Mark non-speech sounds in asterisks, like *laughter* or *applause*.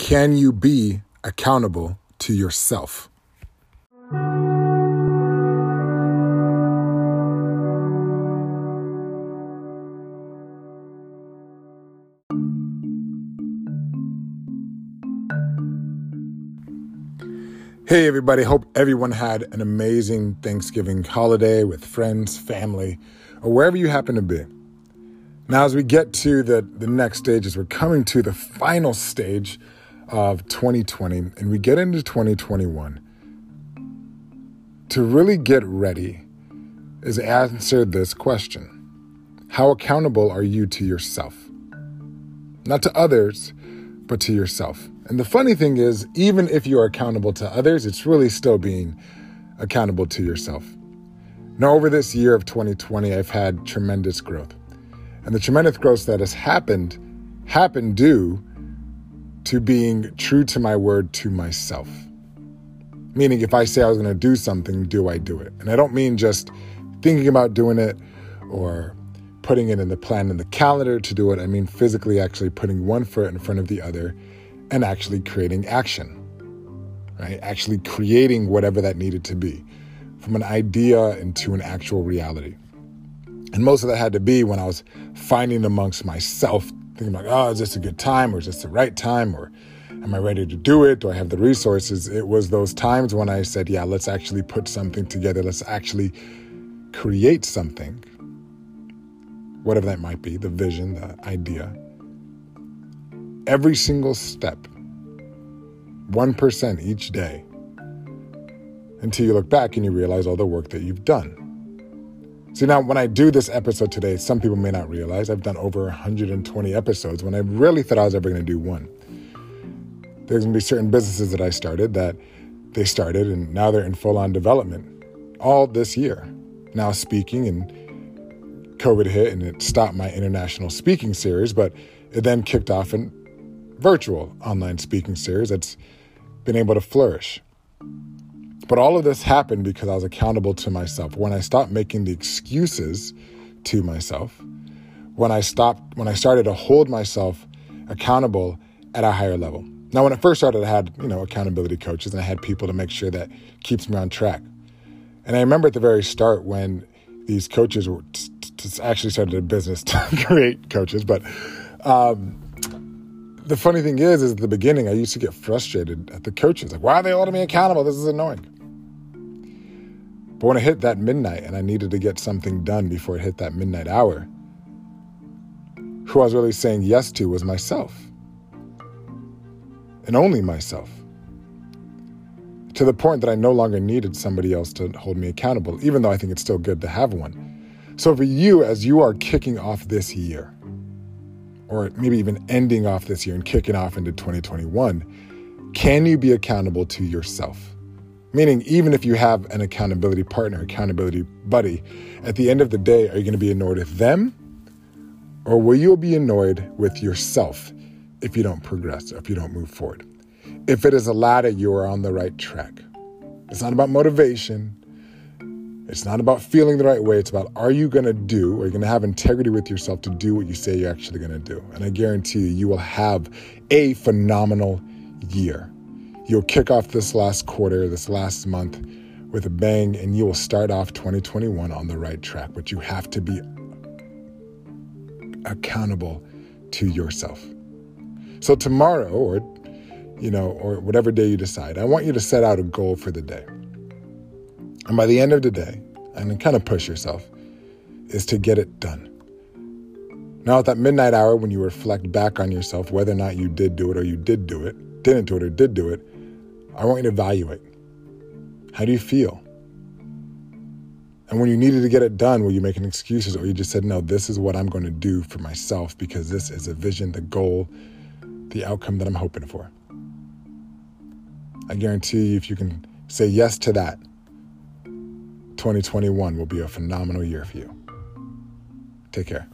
can you be accountable to yourself? Hey, everybody. Hope everyone had an amazing Thanksgiving holiday with friends, family, or wherever you happen to be. Now, as we get to the, the next stages, we're coming to the final stage of 2020 and we get into 2021. To really get ready is answer this question How accountable are you to yourself? Not to others, but to yourself. And the funny thing is, even if you are accountable to others, it's really still being accountable to yourself. Now, over this year of 2020, I've had tremendous growth. And the tremendous growth that has happened happened due to being true to my word to myself. Meaning, if I say I was going to do something, do I do it? And I don't mean just thinking about doing it or putting it in the plan in the calendar to do it. I mean physically actually putting one foot in front of the other and actually creating action, right? Actually creating whatever that needed to be from an idea into an actual reality. And most of that had to be when I was finding amongst myself, thinking like, oh, is this a good time or is this the right time or am I ready to do it? Do I have the resources? It was those times when I said, yeah, let's actually put something together. Let's actually create something, whatever that might be, the vision, the idea. Every single step, 1% each day, until you look back and you realize all the work that you've done. See, now when I do this episode today, some people may not realize I've done over 120 episodes when I really thought I was ever going to do one. There's going to be certain businesses that I started that they started and now they're in full on development all this year. Now speaking and COVID hit and it stopped my international speaking series, but it then kicked off a virtual online speaking series that's been able to flourish. But all of this happened because I was accountable to myself. When I stopped making the excuses to myself, when I stopped, when I started to hold myself accountable at a higher level. Now, when it first started, I had, you know, accountability coaches and I had people to make sure that keeps me on track. And I remember at the very start when these coaches were t- t- actually started a business *laughs* to create coaches, but um, the funny thing is, is at the beginning, I used to get frustrated at the coaches. Like, why are they holding me accountable? This is annoying. But when it hit that midnight and I needed to get something done before it hit that midnight hour, who I was really saying yes to was myself. And only myself. To the point that I no longer needed somebody else to hold me accountable, even though I think it's still good to have one. So for you, as you are kicking off this year, or maybe even ending off this year and kicking off into 2021, can you be accountable to yourself? Meaning, even if you have an accountability partner, accountability buddy, at the end of the day, are you going to be annoyed with them? Or will you be annoyed with yourself if you don't progress, if you don't move forward? If it is a ladder, you are on the right track. It's not about motivation. It's not about feeling the right way. It's about are you going to do, are you going to have integrity with yourself to do what you say you're actually going to do? And I guarantee you, you will have a phenomenal year. You'll kick off this last quarter, this last month with a bang, and you will start off 2021 on the right track. But you have to be accountable to yourself. So tomorrow, or you know, or whatever day you decide, I want you to set out a goal for the day. And by the end of the day, and kind of push yourself, is to get it done. Now, at that midnight hour, when you reflect back on yourself, whether or not you did do it or you did do it, didn't do it or did do it, I want you to evaluate. How do you feel? And when you needed to get it done, were you making excuses or you just said, no, this is what I'm going to do for myself because this is a vision, the goal, the outcome that I'm hoping for? I guarantee you, if you can say yes to that, 2021 will be a phenomenal year for you. Take care.